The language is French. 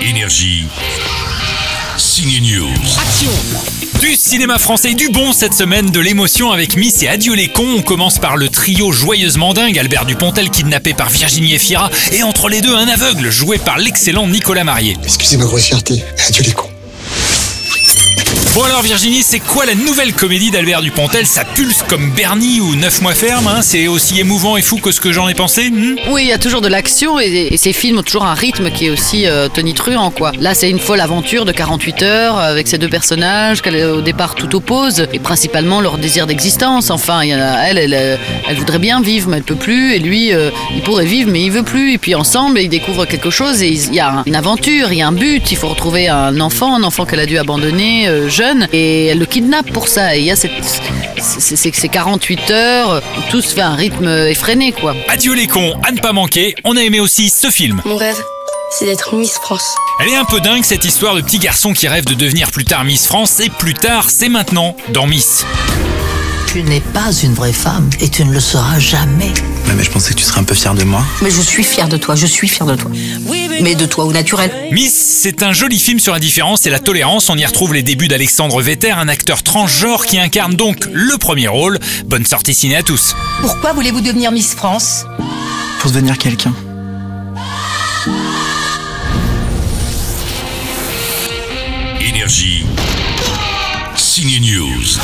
Énergie. Signe News. Action Du cinéma français, du bon cette semaine, de l'émotion avec Miss et Adieu les cons. On commence par le trio joyeusement dingue, Albert Dupontel kidnappé par Virginie Efira, et entre les deux un aveugle joué par l'excellent Nicolas Marié. Excusez ma grossièreté. Adieu les cons. Bon alors Virginie, c'est quoi la nouvelle comédie d'Albert Dupontel? Ça pulse comme Bernie ou Neuf mois ferme, hein? C'est aussi émouvant et fou que ce que j'en ai pensé hmm? Oui, il y a toujours de l'action et, ces films ont toujours un rythme qui est aussi euh, tonitruant, quoi. Là, c'est une folle aventure de 48 heures avec ces deux personnages qu'elle au départ tout oppose et principalement leur désir d'existence. Enfin, elle, elle, euh, elle voudrait bien vivre, mais elle peut plus. Et lui, euh, il pourrait vivre, mais il veut plus. Et puis ensemble, ils découvrent quelque chose et il y a un- une aventure, il y a un but. Il faut retrouver un enfant, un enfant qu'elle a dû abandonner euh, jeune et elle le kidnappe pour ça. Et il y a cette, ces 48 heures où tout se fait à un rythme effréné, quoi. Adieu les cons, à ne pas manquer, on a aimé aussi ce film. Mon rêve, c'est d'être Miss France. Elle est un peu dingue cette histoire de petit garçon qui rêve de devenir plus tard Miss France, et plus tard, c'est maintenant, dans Miss. Tu n'es pas une vraie femme et tu ne le seras jamais. Ouais, mais je pensais que tu serais un peu fier de moi. Mais je suis fière de toi, je suis fière de toi. Mais de toi au naturel. Miss, c'est un joli film sur la différence et la tolérance. On y retrouve les débuts d'Alexandre Vetter, un acteur transgenre qui incarne donc le premier rôle. Bonne sortie ciné à tous. Pourquoi voulez-vous devenir Miss France? Pour devenir quelqu'un. Énergie. Signe News.